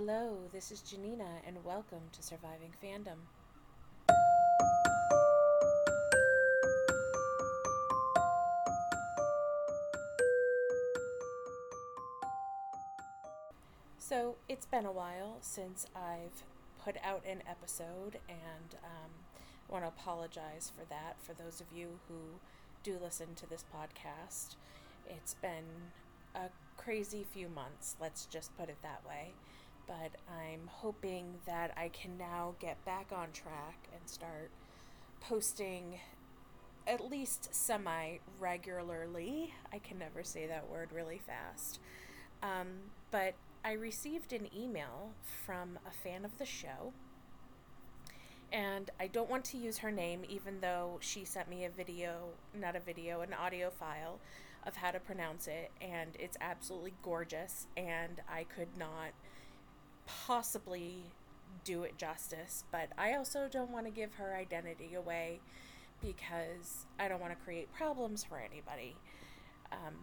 Hello, this is Janina, and welcome to Surviving Fandom. So, it's been a while since I've put out an episode, and um, I want to apologize for that for those of you who do listen to this podcast. It's been a crazy few months, let's just put it that way. But I'm hoping that I can now get back on track and start posting at least semi regularly. I can never say that word really fast. Um, but I received an email from a fan of the show. And I don't want to use her name, even though she sent me a video, not a video, an audio file of how to pronounce it. And it's absolutely gorgeous. And I could not possibly do it justice. But I also don't want to give her identity away because I don't want to create problems for anybody. Um,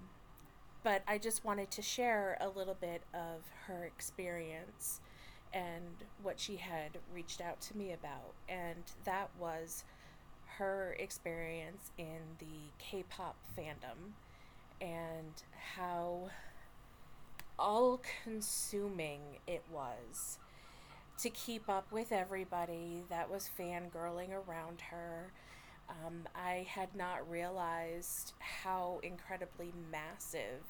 but I just wanted to share a little bit of her experience and what she had reached out to me about. And that was her experience in the K pop fandom and how all consuming it was to keep up with everybody that was fangirling around her. Um, I had not realized how incredibly massive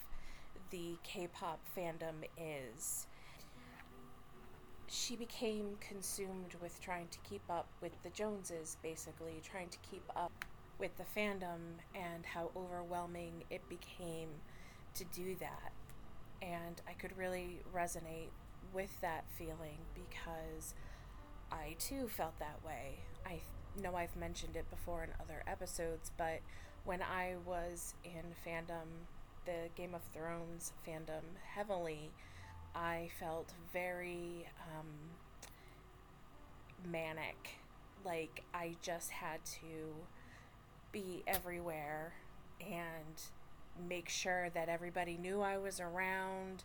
the K pop fandom is. She became consumed with trying to keep up with the Joneses, basically, trying to keep up with the fandom and how overwhelming it became to do that. And I could really resonate with that feeling because I too felt that way. I know I've mentioned it before in other episodes, but when I was in fandom, the Game of Thrones fandom heavily, I felt very um, manic. Like I just had to be everywhere and make sure that everybody knew I was around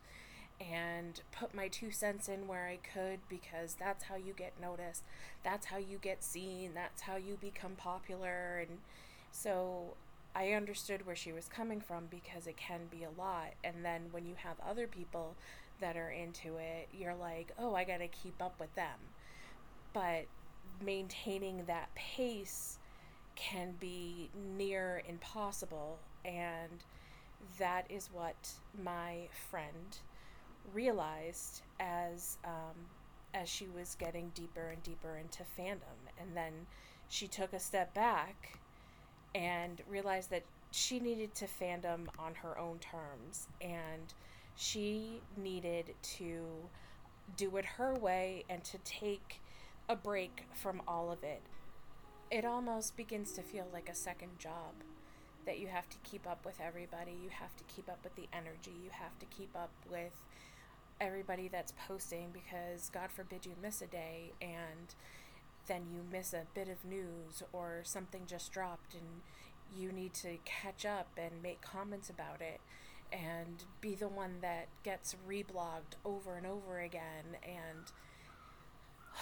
and put my two cents in where I could because that's how you get noticed. That's how you get seen. That's how you become popular. And so I understood where she was coming from because it can be a lot. And then when you have other people that are into it, you're like, oh, I got to keep up with them. But maintaining that pace can be near impossible. And that is what my friend realized as um, as she was getting deeper and deeper into fandom, and then she took a step back and realized that she needed to fandom on her own terms, and she needed to do it her way and to take a break from all of it. It almost begins to feel like a second job that you have to keep up with everybody, you have to keep up with the energy, you have to keep up with everybody that's posting because God forbid you miss a day and then you miss a bit of news or something just dropped and you need to catch up and make comments about it and be the one that gets reblogged over and over again. And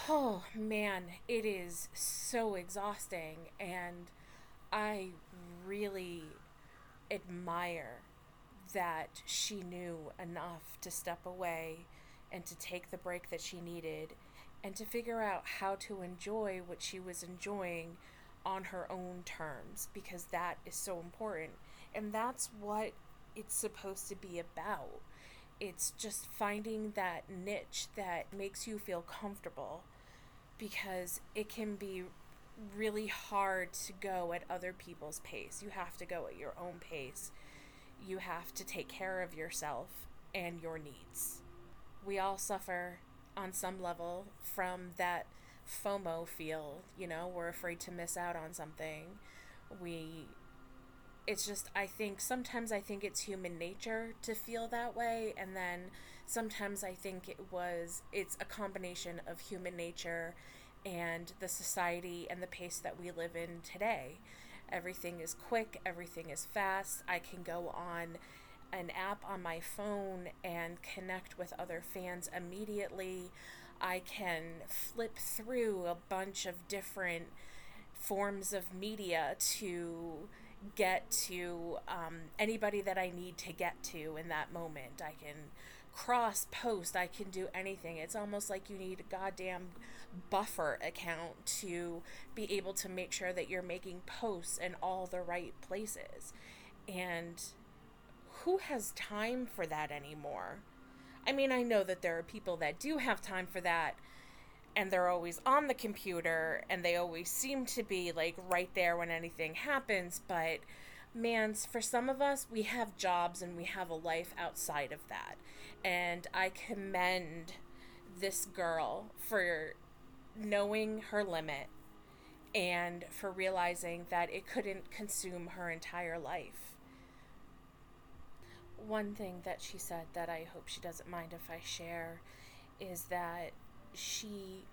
oh man it is so exhausting. And i really admire that she knew enough to step away and to take the break that she needed and to figure out how to enjoy what she was enjoying on her own terms because that is so important. And that's what it's supposed to be about. It's just finding that niche that makes you feel comfortable because it can be really hard to go at other people's pace. You have to go at your own pace you have to take care of yourself and your needs. We all suffer on some level from that FOMO feel, you know, we're afraid to miss out on something. We it's just I think sometimes I think it's human nature to feel that way and then sometimes I think it was it's a combination of human nature and the society and the pace that we live in today. Everything is quick, everything is fast. I can go on an app on my phone and connect with other fans immediately. I can flip through a bunch of different forms of media to get to um, anybody that I need to get to in that moment. I can cross post, I can do anything. It's almost like you need a goddamn buffer account to be able to make sure that you're making posts in all the right places. And who has time for that anymore? I mean, I know that there are people that do have time for that and they're always on the computer and they always seem to be like right there when anything happens, but man, for some of us, we have jobs and we have a life outside of that. And I commend this girl for knowing her limit and for realizing that it couldn't consume her entire life. One thing that she said that I hope she doesn't mind if I share is that she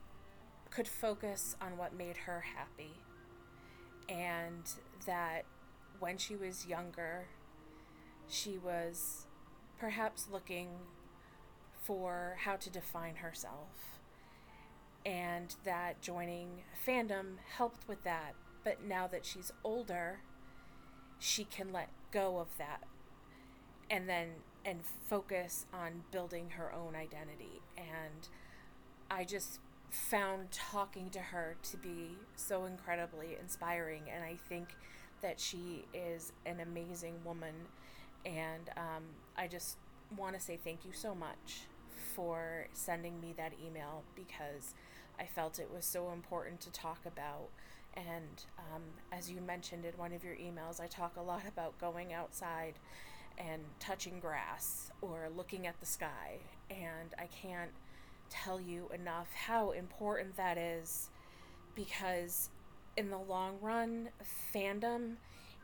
could focus on what made her happy and that when she was younger, she was perhaps looking for how to define herself and that joining fandom helped with that. But now that she's older, she can let go of that and then and focus on building her own identity. And I just found talking to her to be so incredibly inspiring. And I think that she is an amazing woman. And um, I just want to say thank you so much for sending me that email because I felt it was so important to talk about. And um, as you mentioned in one of your emails, I talk a lot about going outside and touching grass or looking at the sky. And I can't tell you enough how important that is because, in the long run, fandom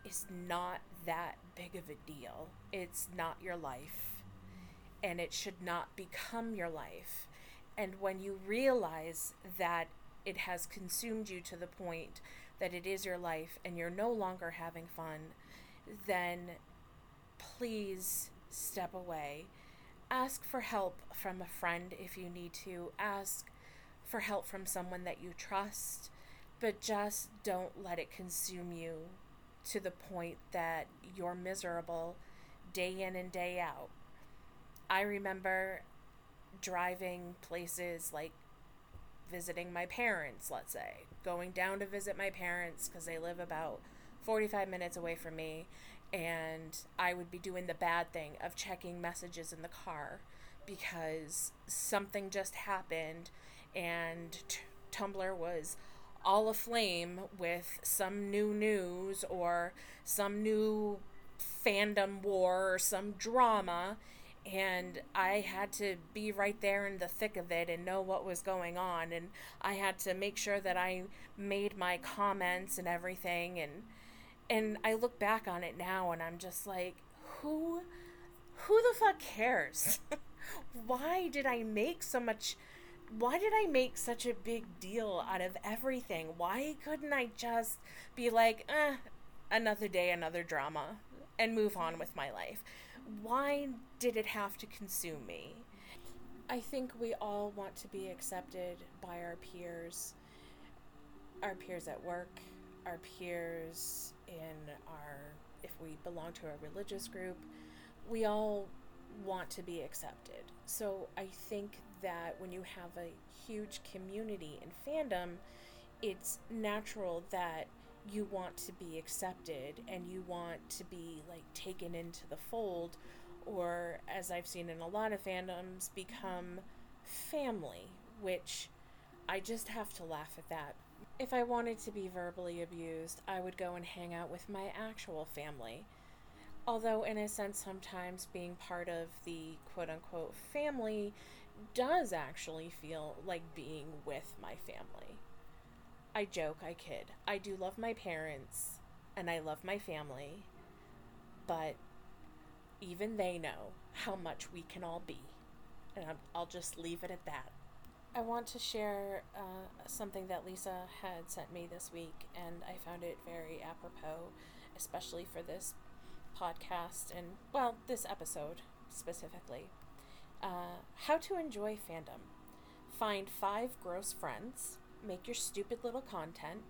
is not that big of a deal. It's not your life, and it should not become your life. And when you realize that it has consumed you to the point that it is your life and you're no longer having fun, then please step away. Ask for help from a friend if you need to. Ask for help from someone that you trust, but just don't let it consume you to the point that you're miserable day in and day out. I remember driving places like visiting my parents, let's say, going down to visit my parents because they live about 45 minutes away from me, and I would be doing the bad thing of checking messages in the car because something just happened and t- Tumblr was all aflame with some new news or some new fandom war or some drama and I had to be right there in the thick of it and know what was going on and I had to make sure that I made my comments and everything and and I look back on it now and I'm just like who who the fuck cares? why did I make so much why did I make such a big deal out of everything? Why couldn't I just be like, eh, another day, another drama, and move on with my life? Why did it have to consume me? I think we all want to be accepted by our peers, our peers at work, our peers in our, if we belong to a religious group, we all want to be accepted. So I think that when you have a huge community in fandom, it's natural that you want to be accepted and you want to be like taken into the fold or as I've seen in a lot of fandoms become family, which I just have to laugh at that. If I wanted to be verbally abused, I would go and hang out with my actual family. Although, in a sense, sometimes being part of the quote unquote family does actually feel like being with my family. I joke, I kid. I do love my parents and I love my family, but even they know how much we can all be. And i will just leave it at that. I want to share uh, something that Lisa had sent me this week, and I found it very apropos, especially for this podcast and, well, this episode specifically. Uh, how to enjoy fandom. Find five gross friends, make your stupid little content,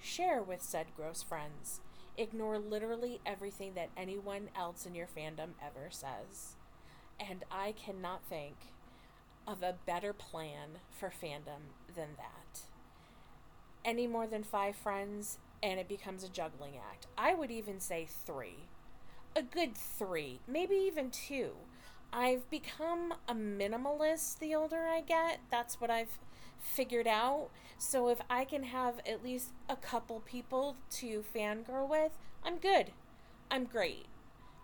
share with said gross friends, ignore literally everything that anyone else in your fandom ever says. And I cannot think of a better plan for fandom than that. Any more than five friends, and it becomes a juggling act. I would even say three. A good three, maybe even two. I've become a minimalist the older I get. That's what I've figured out. So if I can have at least a couple people to fangirl with, I'm good. I'm great.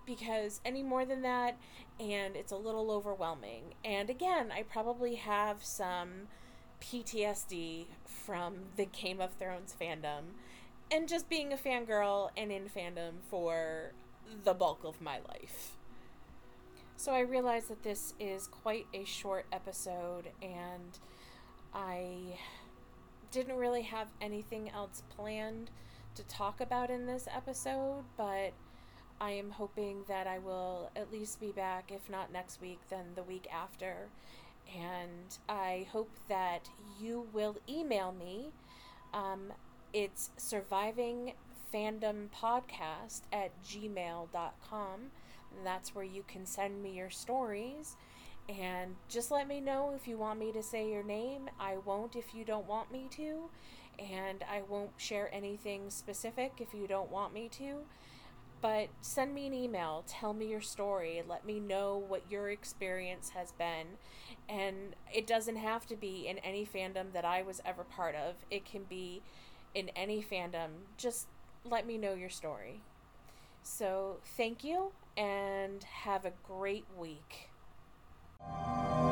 Because any more than that, and it's a little overwhelming. And again, I probably have some PTSD from the Game of Thrones fandom and just being a fangirl and in fandom for the bulk of my life. So I realize that this is quite a short episode and I didn't really have anything else planned to talk about in this episode, but I am hoping that I will at least be back, if not next week, then the week after. And I hope that you will email me. Um, it's surviving fandom podcast at gmail.com. That's where you can send me your stories and just let me know if you want me to say your name. I won't if you don't want me to. And I won't share anything specific if you don't want me to. But send me an email. Tell me your story. Let me know what your experience has been. And it doesn't have to be in any fandom that I was ever part of, it can be in any fandom. Just let me know your story. So, thank you and have a great week. Thank you.